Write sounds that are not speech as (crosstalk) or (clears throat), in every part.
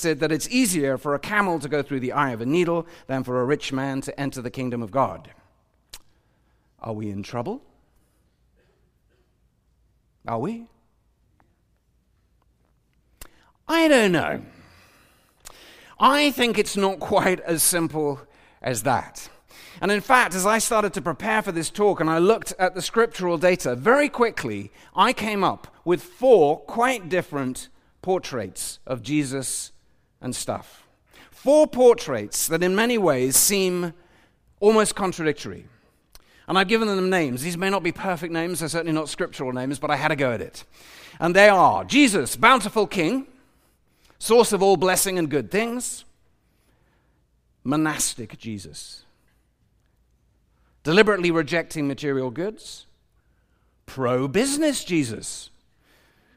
said that it's easier for a camel to go through the eye of a needle than for a rich man to enter the kingdom of God. Are we in trouble? Are we? I don't know. I think it's not quite as simple as that. And in fact, as I started to prepare for this talk and I looked at the scriptural data, very quickly I came up with four quite different portraits of Jesus and stuff. Four portraits that in many ways seem almost contradictory. And I've given them names. These may not be perfect names, they're certainly not scriptural names, but I had a go at it. And they are Jesus, bountiful King, source of all blessing and good things, monastic Jesus, deliberately rejecting material goods, pro business Jesus,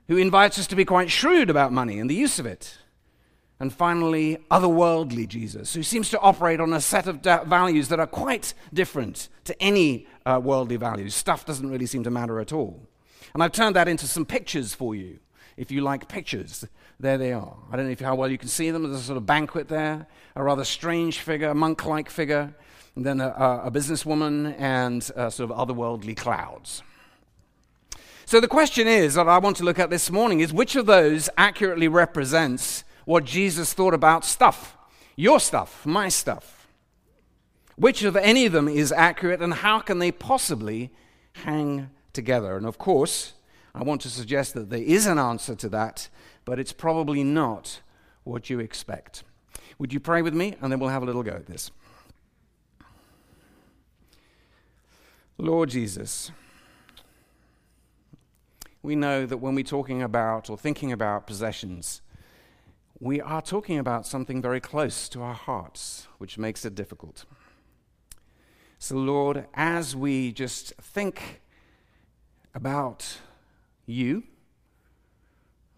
who invites us to be quite shrewd about money and the use of it. And finally, otherworldly Jesus, who seems to operate on a set of da- values that are quite different to any uh, worldly values. Stuff doesn't really seem to matter at all. And I've turned that into some pictures for you, if you like pictures. There they are. I don't know if, how well you can see them. There's a sort of banquet there, a rather strange figure, a monk like figure, and then a, a, businesswoman, and uh, sort of otherworldly clouds. So the question is that I want to look at this morning is which of those accurately represents what Jesus thought about stuff? Your stuff, my stuff. Which of any of them is accurate and how can they possibly hang together? And of course, I want to suggest that there is an answer to that, but it's probably not what you expect. Would you pray with me and then we'll have a little go at this? Lord Jesus, we know that when we're talking about or thinking about possessions, we are talking about something very close to our hearts, which makes it difficult. So, Lord, as we just think about you,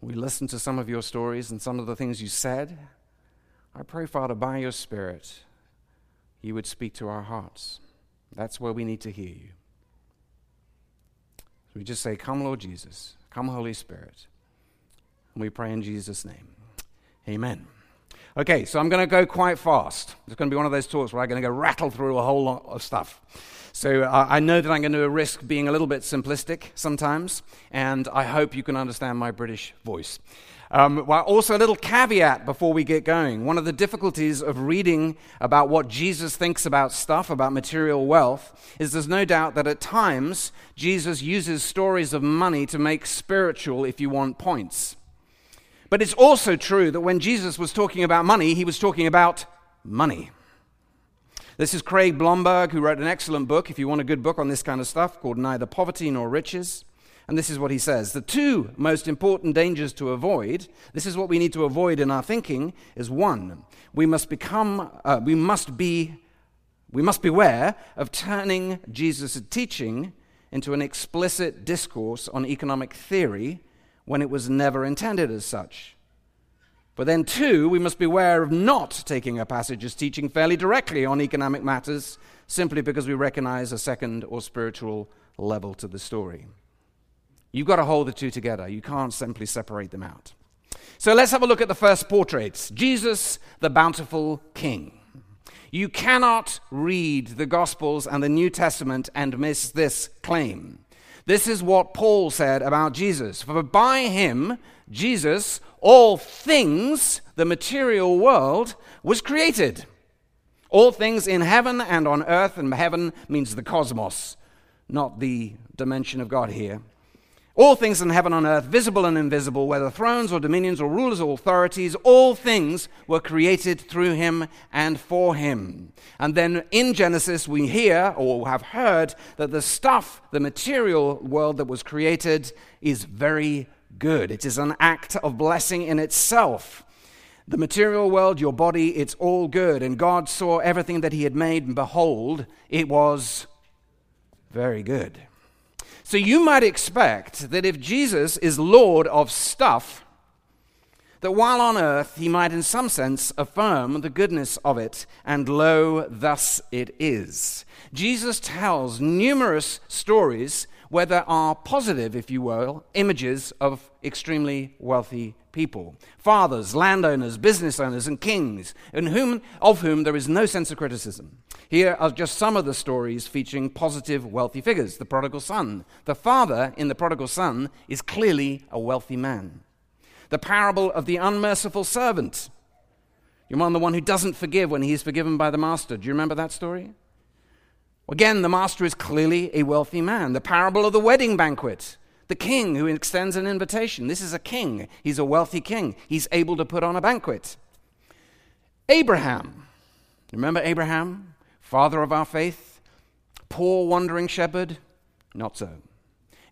we listen to some of your stories and some of the things you said. I pray, Father, by your Spirit, you would speak to our hearts. That's where we need to hear you. So we just say, Come, Lord Jesus. Come, Holy Spirit. And we pray in Jesus' name. Amen. Okay, so I'm going to go quite fast. It's going to be one of those talks where I'm going to go rattle through a whole lot of stuff. So I know that I'm going to risk being a little bit simplistic sometimes, and I hope you can understand my British voice. Um, well, also, a little caveat before we get going. One of the difficulties of reading about what Jesus thinks about stuff, about material wealth, is there's no doubt that at times Jesus uses stories of money to make spiritual, if you want, points. But it's also true that when Jesus was talking about money, he was talking about money. This is Craig Blomberg, who wrote an excellent book, if you want a good book on this kind of stuff, called Neither Poverty Nor Riches. And this is what he says The two most important dangers to avoid, this is what we need to avoid in our thinking, is one, we must become, uh, we must be, we must beware of turning Jesus' teaching into an explicit discourse on economic theory when it was never intended as such. But then, two, we must beware of not taking a passage as teaching fairly directly on economic matters simply because we recognize a second or spiritual level to the story. You've got to hold the two together. You can't simply separate them out. So let's have a look at the first portraits Jesus, the bountiful king. You cannot read the Gospels and the New Testament and miss this claim. This is what Paul said about Jesus. For by him, Jesus, all things, the material world, was created. All things in heaven and on earth, and heaven means the cosmos, not the dimension of God here. All things in heaven and earth, visible and invisible, whether thrones or dominions or rulers or authorities, all things were created through him and for him. And then in Genesis, we hear or have heard that the stuff, the material world that was created, is very good. It is an act of blessing in itself. The material world, your body, it's all good. And God saw everything that he had made, and behold, it was very good. So you might expect that if Jesus is Lord of stuff, that while on earth he might in some sense affirm the goodness of it, and lo, thus it is. Jesus tells numerous stories where there are positive, if you will, images of extremely wealthy people fathers, landowners, business owners, and kings, in whom, of whom there is no sense of criticism. Here are just some of the stories featuring positive, wealthy figures. The prodigal son. The father in the prodigal son is clearly a wealthy man. The parable of the unmerciful servant. You are the one who doesn't forgive when he is forgiven by the master. Do you remember that story? Again, the master is clearly a wealthy man. The parable of the wedding banquet. The king who extends an invitation. This is a king. He's a wealthy king. He's able to put on a banquet. Abraham. Remember Abraham? Father of our faith? Poor wandering shepherd? Not so.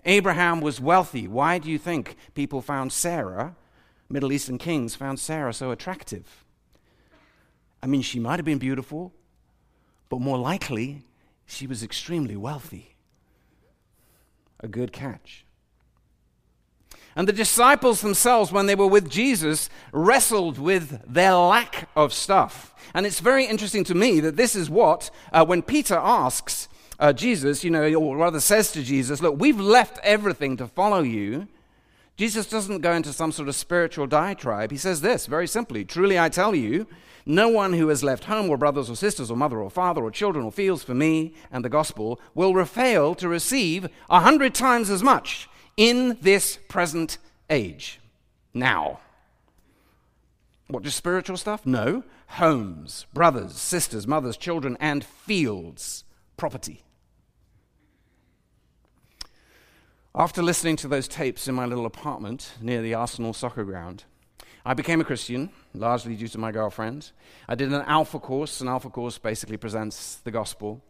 Abraham was wealthy. Why do you think people found Sarah, Middle Eastern kings found Sarah so attractive? I mean, she might have been beautiful, but more likely, she was extremely wealthy. A good catch. And the disciples themselves, when they were with Jesus, wrestled with their lack of stuff. And it's very interesting to me that this is what, uh, when Peter asks uh, Jesus, you know, or rather says to Jesus, Look, we've left everything to follow you. Jesus doesn't go into some sort of spiritual diatribe. He says this very simply Truly I tell you, no one who has left home or brothers or sisters or mother or father or children or fields for me and the gospel will fail to receive a hundred times as much in this present age. Now. What, just spiritual stuff? No. Homes, brothers, sisters, mothers, children, and fields, property. After listening to those tapes in my little apartment near the Arsenal soccer ground, I became a Christian, largely due to my girlfriend. I did an Alpha course. An Alpha course basically presents the gospel.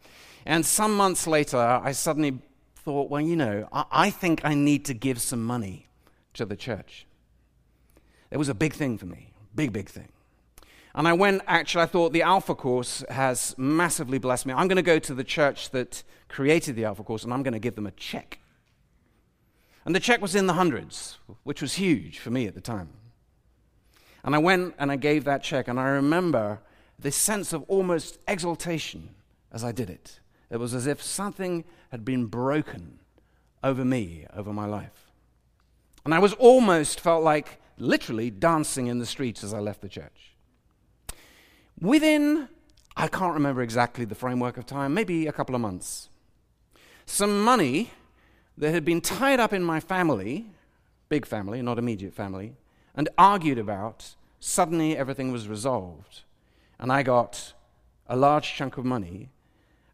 And some months later, I suddenly thought, well, you know, I, I think I need to give some money to the church. It was a big thing for me, big, big thing. And I went, actually, I thought the Alpha course has massively blessed me. I'm going to go to the church that created the Alpha course and I'm going to give them a check. And the check was in the hundreds, which was huge for me at the time. And I went and I gave that check, and I remember this sense of almost exultation as I did it. It was as if something had been broken over me, over my life. And I was almost felt like literally dancing in the streets as I left the church. Within, I can't remember exactly the framework of time, maybe a couple of months, some money that had been tied up in my family, big family, not immediate family, and argued about, suddenly everything was resolved. And I got a large chunk of money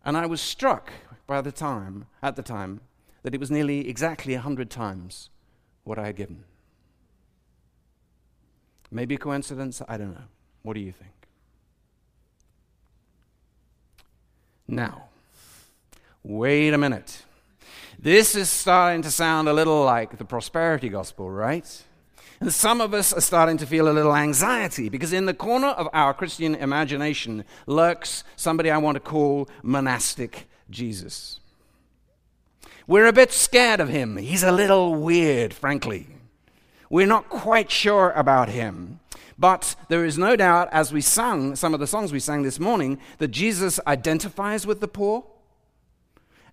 and I was struck by the time, at the time, that it was nearly exactly a hundred times what I had given. Maybe a coincidence, I don't know. What do you think? Now, wait a minute. This is starting to sound a little like the prosperity gospel, right? And some of us are starting to feel a little anxiety because in the corner of our Christian imagination lurks somebody I want to call monastic Jesus. We're a bit scared of him. He's a little weird, frankly. We're not quite sure about him. But there is no doubt, as we sung some of the songs we sang this morning, that Jesus identifies with the poor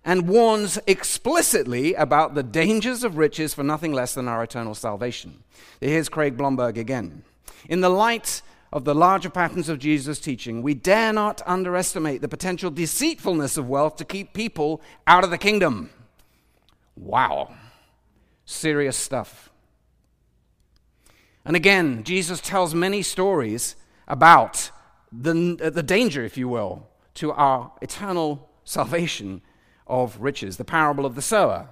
and warns explicitly about the dangers of riches for nothing less than our eternal salvation. Here's Craig Blomberg again. In the light of the larger patterns of Jesus' teaching, we dare not underestimate the potential deceitfulness of wealth to keep people out of the kingdom. Wow. Serious stuff. And again, Jesus tells many stories about the, the danger, if you will, to our eternal salvation of riches. The parable of the sower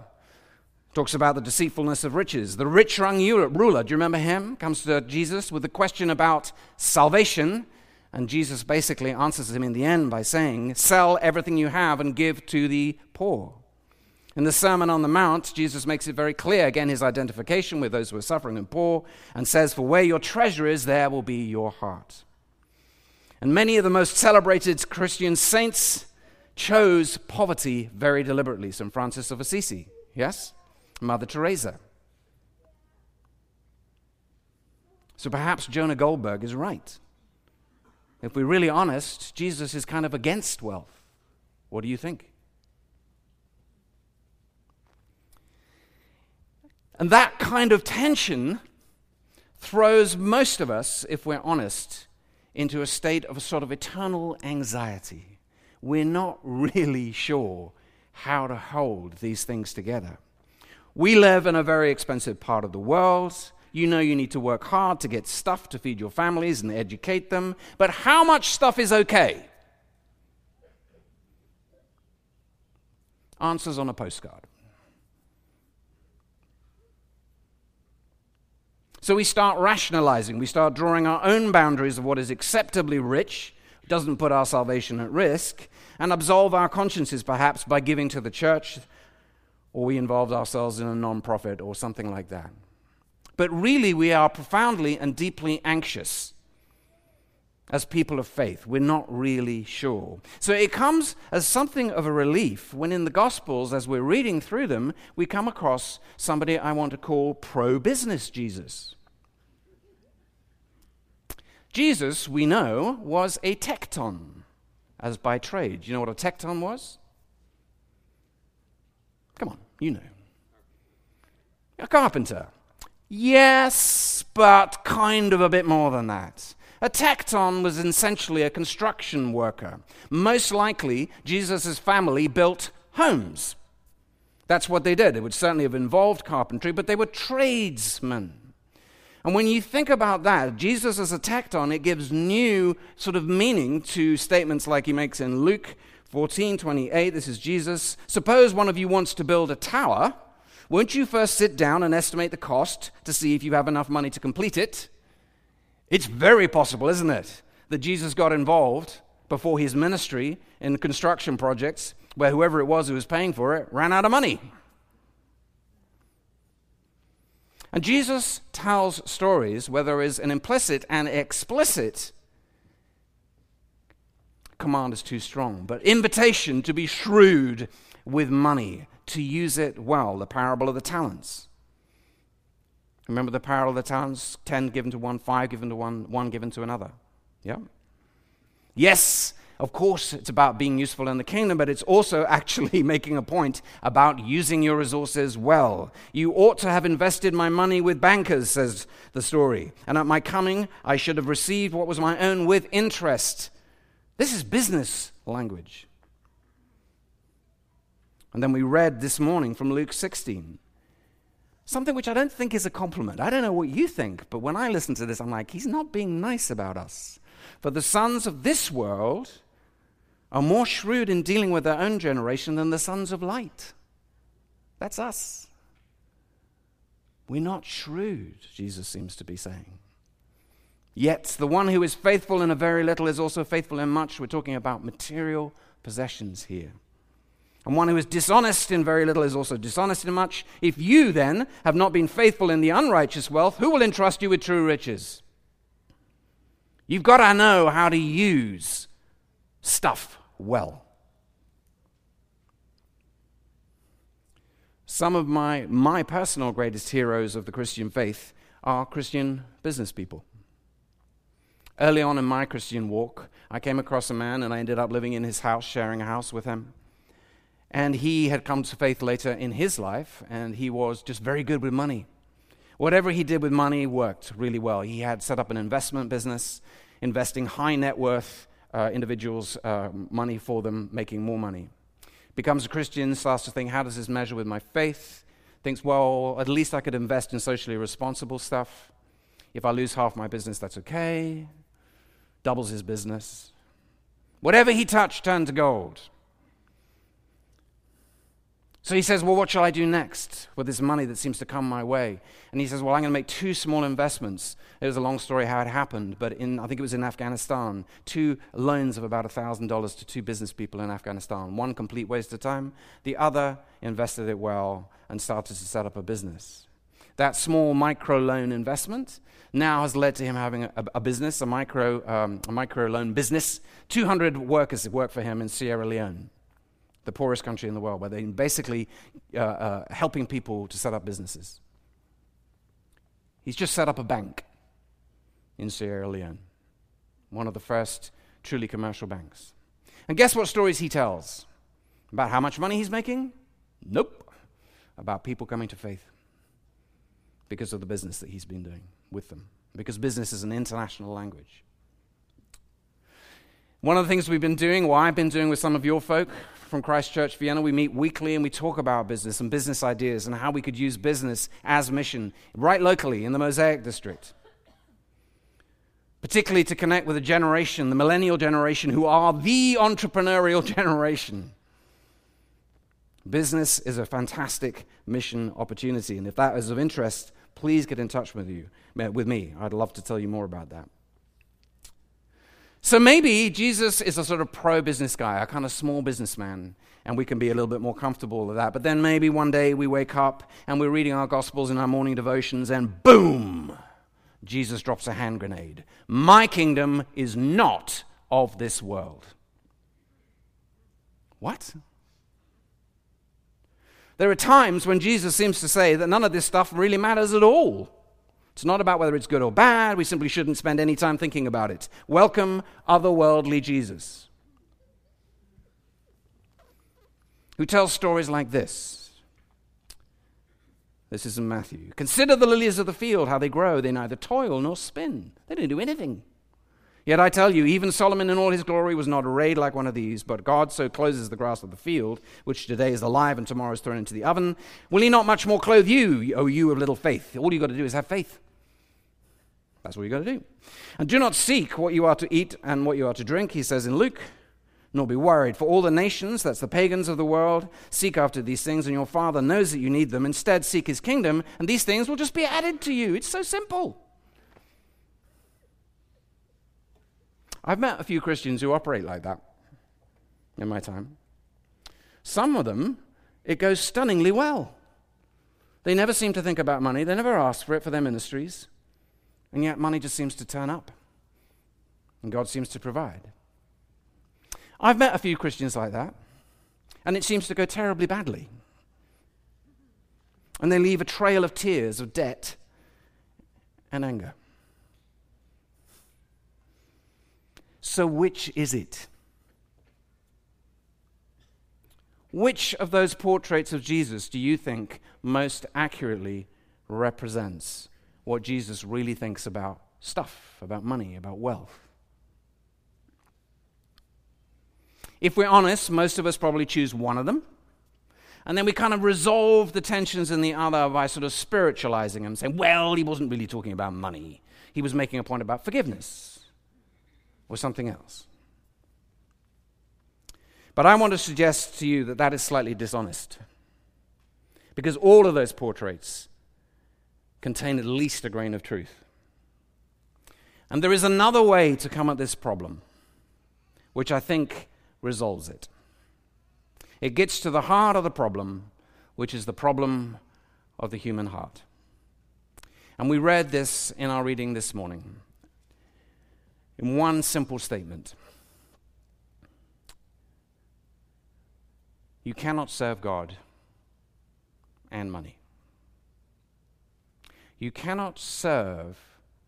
talks about the deceitfulness of riches. The rich young ruler, do you remember him? Comes to Jesus with a question about salvation. And Jesus basically answers him in the end by saying, Sell everything you have and give to the poor. In the Sermon on the Mount, Jesus makes it very clear, again, his identification with those who are suffering and poor, and says, For where your treasure is, there will be your heart. And many of the most celebrated Christian saints chose poverty very deliberately. St. Francis of Assisi, yes? Mother Teresa. So perhaps Jonah Goldberg is right. If we're really honest, Jesus is kind of against wealth. What do you think? And that kind of tension throws most of us, if we're honest, into a state of a sort of eternal anxiety. We're not really sure how to hold these things together. We live in a very expensive part of the world. You know you need to work hard to get stuff to feed your families and educate them. But how much stuff is okay? Answers on a postcard. So we start rationalizing, we start drawing our own boundaries of what is acceptably rich, doesn't put our salvation at risk, and absolve our consciences perhaps by giving to the church, or we involve ourselves in a non profit or something like that. But really, we are profoundly and deeply anxious as people of faith. We're not really sure. So it comes as something of a relief when in the Gospels, as we're reading through them, we come across somebody I want to call pro business Jesus. Jesus, we know, was a tekton, as by trade. You know what a tekton was? Come on, you know. A carpenter. Yes, but kind of a bit more than that. A tekton was essentially a construction worker. Most likely, Jesus' family built homes. That's what they did. It would certainly have involved carpentry, but they were tradesmen. And when you think about that, Jesus as a tekton, it gives new sort of meaning to statements like he makes in Luke 14 28. This is Jesus. Suppose one of you wants to build a tower. Won't you first sit down and estimate the cost to see if you have enough money to complete it? It's very possible, isn't it, that Jesus got involved before his ministry in construction projects where whoever it was who was paying for it ran out of money. And Jesus tells stories where there is an implicit and explicit command is too strong, but invitation to be shrewd with money, to use it well, the parable of the talents. Remember the parable of the talents? Ten given to one, five given to one, one given to another. Yeah? Yes, of course, it's about being useful in the kingdom, but it's also (laughs) actually making a point about using your resources well. You ought to have invested my money with bankers, says the story. And at my coming, I should have received what was my own with interest. This is business language. And then we read this morning from Luke 16. Something which I don't think is a compliment. I don't know what you think, but when I listen to this, I'm like, he's not being nice about us. For the sons of this world are more shrewd in dealing with their own generation than the sons of light. That's us. We're not shrewd, Jesus seems to be saying. Yet the one who is faithful in a very little is also faithful in much. We're talking about material possessions here. And one who is dishonest in very little is also dishonest in much. If you then have not been faithful in the unrighteous wealth, who will entrust you with true riches? You've got to know how to use stuff well. Some of my, my personal greatest heroes of the Christian faith are Christian business people. Early on in my Christian walk, I came across a man and I ended up living in his house, sharing a house with him. And he had come to faith later in his life, and he was just very good with money. Whatever he did with money worked really well. He had set up an investment business, investing high net worth uh, individuals uh, money for them, making more money. Becomes a Christian, starts to think, how does this measure with my faith? Thinks, well, at least I could invest in socially responsible stuff. If I lose half my business, that's okay. Doubles his business. Whatever he touched turned to gold. So he says, Well, what shall I do next with this money that seems to come my way? And he says, Well, I'm going to make two small investments. It was a long story how it happened, but in, I think it was in Afghanistan, two loans of about $1,000 to two business people in Afghanistan. One complete waste of time, the other invested it well and started to set up a business. That small micro loan investment now has led to him having a, a business, a micro, um, a micro loan business. 200 workers work for him in Sierra Leone the poorest country in the world, where they're basically uh, uh, helping people to set up businesses. He's just set up a bank in Sierra Leone, one of the first truly commercial banks. And guess what stories he tells? About how much money he's making? Nope. About people coming to faith. because of the business that he's been doing with them, because business is an international language. One of the things we've been doing, what I've been doing with some of your folk from Christchurch Vienna, we meet weekly and we talk about business and business ideas and how we could use business as mission right locally in the Mosaic District. Particularly to connect with a generation, the millennial generation, who are the entrepreneurial (laughs) generation. Business is a fantastic mission opportunity, and if that is of interest, please get in touch with you uh, with me. I'd love to tell you more about that. So maybe Jesus is a sort of pro business guy, a kind of small businessman, and we can be a little bit more comfortable with that. But then maybe one day we wake up and we're reading our Gospels in our morning devotions, and boom, Jesus drops a hand grenade. My kingdom is not of this world. What? There are times when Jesus seems to say that none of this stuff really matters at all. It's not about whether it's good or bad. We simply shouldn't spend any time thinking about it. Welcome, otherworldly Jesus, who tells stories like this. This is in Matthew. Consider the lilies of the field, how they grow. They neither toil nor spin, they don't do anything. Yet I tell you, even Solomon in all his glory was not arrayed like one of these, but God so clothes the grass of the field, which today is alive and tomorrow is thrown into the oven. Will he not much more clothe you, O you of little faith? All you've got to do is have faith. That's what you've got to do. And do not seek what you are to eat and what you are to drink, he says in Luke, nor be worried. For all the nations, that's the pagans of the world, seek after these things, and your Father knows that you need them. Instead, seek his kingdom, and these things will just be added to you. It's so simple. I've met a few Christians who operate like that in my time. Some of them, it goes stunningly well. They never seem to think about money, they never ask for it for their ministries. And yet, money just seems to turn up, and God seems to provide. I've met a few Christians like that, and it seems to go terribly badly. And they leave a trail of tears, of debt, and anger. So, which is it? Which of those portraits of Jesus do you think most accurately represents what Jesus really thinks about stuff, about money, about wealth. If we're honest, most of us probably choose one of them. And then we kind of resolve the tensions in the other by sort of spiritualizing them, saying, well, he wasn't really talking about money. He was making a point about forgiveness or something else. But I want to suggest to you that that is slightly dishonest. Because all of those portraits contain at least a grain of truth. And there is another way to come at this problem, which I think resolves it. It gets to the heart of the problem, which is the problem of the human heart. And we read this in our reading this morning in one simple statement You cannot serve God and money. You cannot serve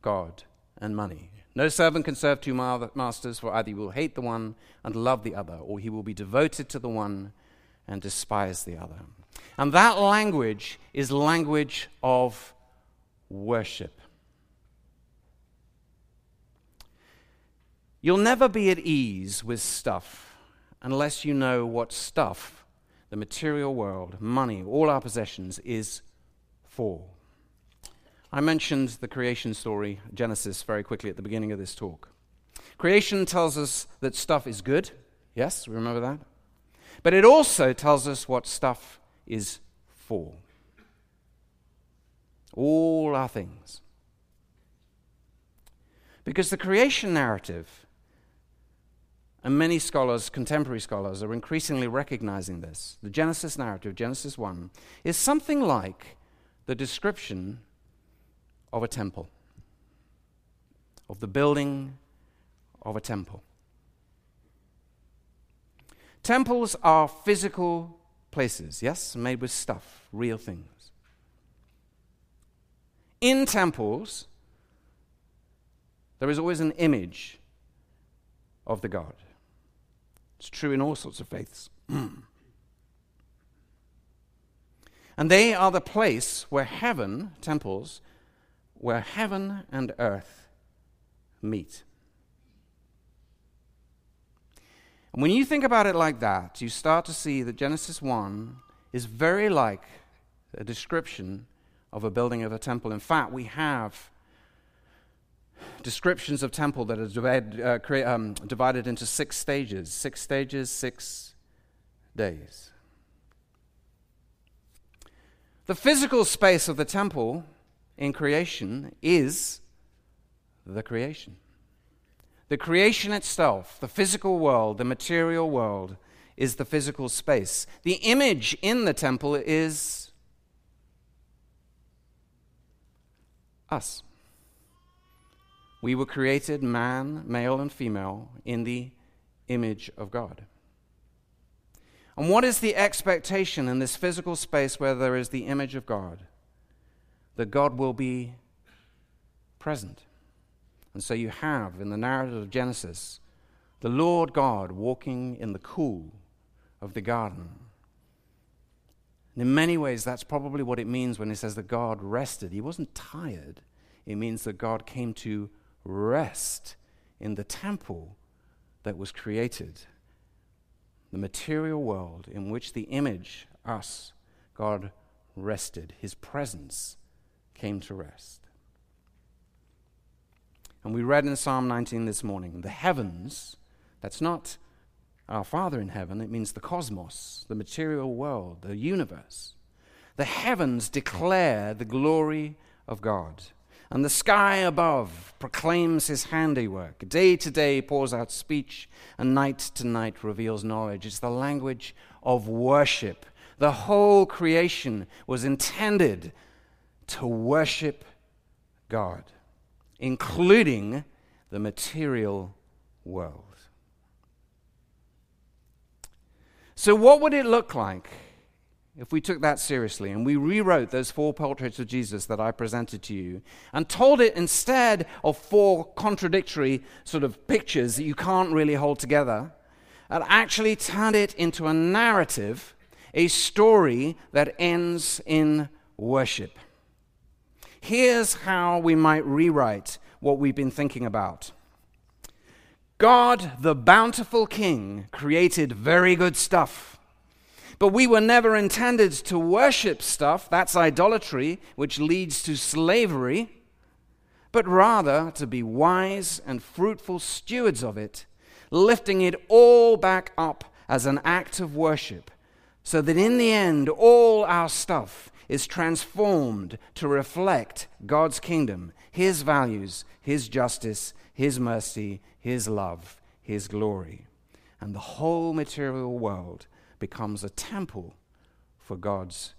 God and money. No servant can serve two masters, for either he will hate the one and love the other, or he will be devoted to the one and despise the other. And that language is language of worship. You'll never be at ease with stuff unless you know what stuff, the material world, money, all our possessions, is for. I mentioned the creation story, Genesis, very quickly at the beginning of this talk. Creation tells us that stuff is good. Yes, we remember that? But it also tells us what stuff is for. All our things. Because the creation narrative, and many scholars, contemporary scholars, are increasingly recognizing this, the Genesis narrative, Genesis 1, is something like the description of a temple, of the building of a temple. Temples are physical places, yes, made with stuff, real things. In temples, there is always an image of the God. It's true in all sorts of faiths. (clears throat) And they are the place where heaven, temples, where heaven and earth meet. And when you think about it like that, you start to see that Genesis 1 is very like a description of a building of a temple. In fact, we have descriptions of temple that are divided, uh, um, divided into six stages. Six stages, six days. The physical space of the temple in creation is the creation. The creation itself, the physical world, the material world, is the physical space. The image in the temple is us. We were created, man, male, and female, in the image of God. And what is the expectation in this physical space where there is the image of God? That God will be present. And so you have in the narrative of Genesis the Lord God walking in the cool of the garden. And in many ways, that's probably what it means when he says that God rested. He wasn't tired, it means that God came to rest in the temple that was created the material world in which the image, us, God rested. His presence came to rest. And we read in Psalm 19 this morning the heavens, that's not our Father in heaven, it means the cosmos, the material world, the universe. The heavens declare the glory of God and the sky above proclaims his handiwork. Day to day pours out speech, and night to night reveals knowledge. It's the language of worship. The whole creation was intended to worship God, including the material world. So, what would it look like if we took that seriously and we rewrote those four portraits of Jesus that I presented to you and told it instead of four contradictory sort of pictures that you can't really hold together, and actually turned it into a narrative, a story that ends in worship. Here's how we might rewrite what we've been thinking about. God, the bountiful King, created very good stuff. But we were never intended to worship stuff, that's idolatry, which leads to slavery, but rather to be wise and fruitful stewards of it, lifting it all back up as an act of worship, so that in the end, all our stuff is transformed to reflect God's kingdom, His values, His justice, His mercy, His love, His glory. And the whole material world becomes a temple for God's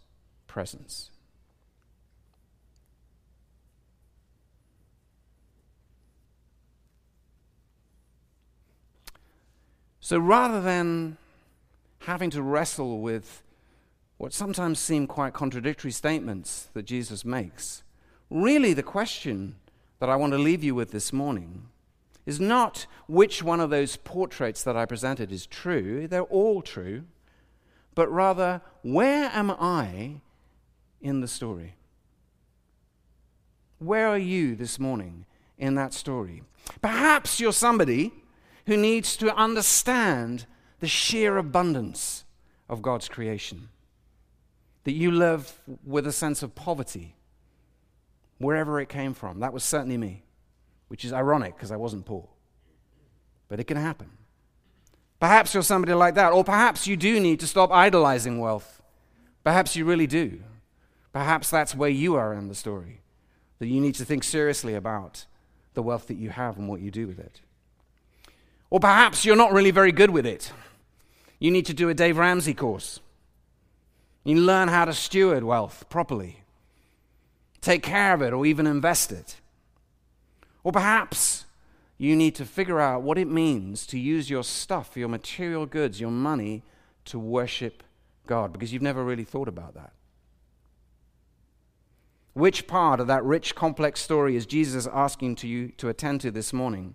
presence. So rather than having to wrestle with what sometimes seem quite contradictory statements that Jesus makes, really the question that I want to leave you with this morning is not which one of those portraits that I presented is true, they're all true but rather, where am I in the story? Where are you this morning in that story? Perhaps you're somebody who needs to understand the sheer abundance of God's creation. That you live with a sense of poverty, wherever it came from. That was certainly me, which is ironic because I wasn't poor. But it can happen. Perhaps you're somebody like that. Or perhaps you do need to stop idolizing wealth. Perhaps you really do. Perhaps that's where you are in the story. That you need to think seriously about the wealth that you have and what you do with it. Or perhaps you're not really very good with it. You need to do a Dave Ramsey course. You learn how to steward wealth properly, take care of it, or even invest it. Or perhaps you need to figure out what it means to use your stuff, your material goods, your money to worship God because you've never really thought about that. Which part of that rich, complex story is Jesus asking to you to attend to this morning?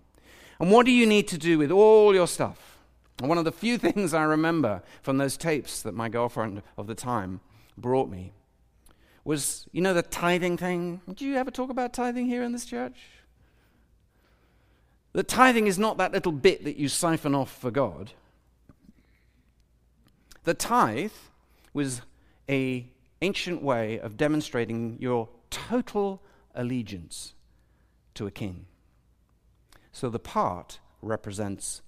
And what do you need to do with all your stuff? And one of the few (laughs) things I remember from those tapes that my girlfriend of the time brought me was, you know, the tithing thing? Do you ever talk about tithing here in this church? The tithing is not that little bit that you siphon off for God. The tithe was a ancient way of demonstrating your total allegiance to a king. So the part represents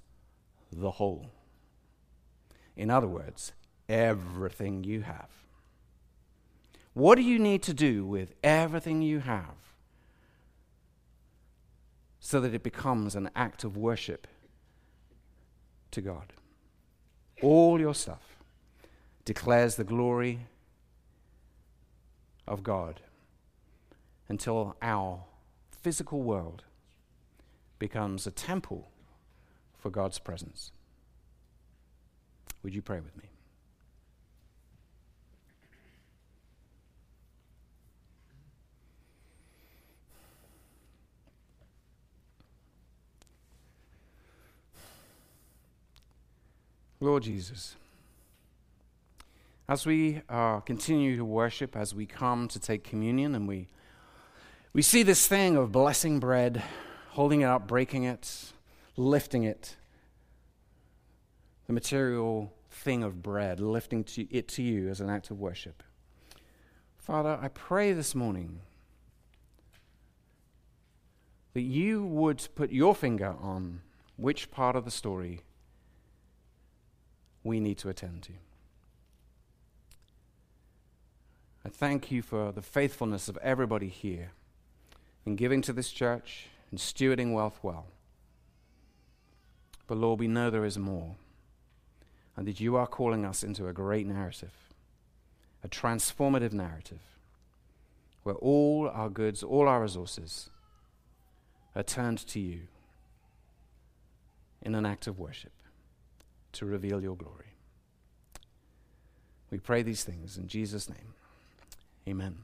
the whole. In other words, everything you have. What do you need to do with everything you have so that it becomes an act of worship to God? All your stuff declares the glory of God until our physical world becomes a temple for God's presence. Would you pray with me? Lord Jesus, as we uh, continue to worship, as we come to take communion, and we, we see this thing of blessing bread, holding it up, breaking it, lifting it, the material thing of bread, lifting to it to you as an act of worship. Father, I pray this morning that you would put your finger on which part of the story we need to attend to. I thank you for the faithfulness of everybody here in giving to this church and stewarding wealth well. But Lord, we know there is more, and that you are calling us into a great narrative, a transformative narrative, where all our goods, all our resources are turned to you in an act of worship to reveal your glory. We pray these things in Jesus' name. Amen.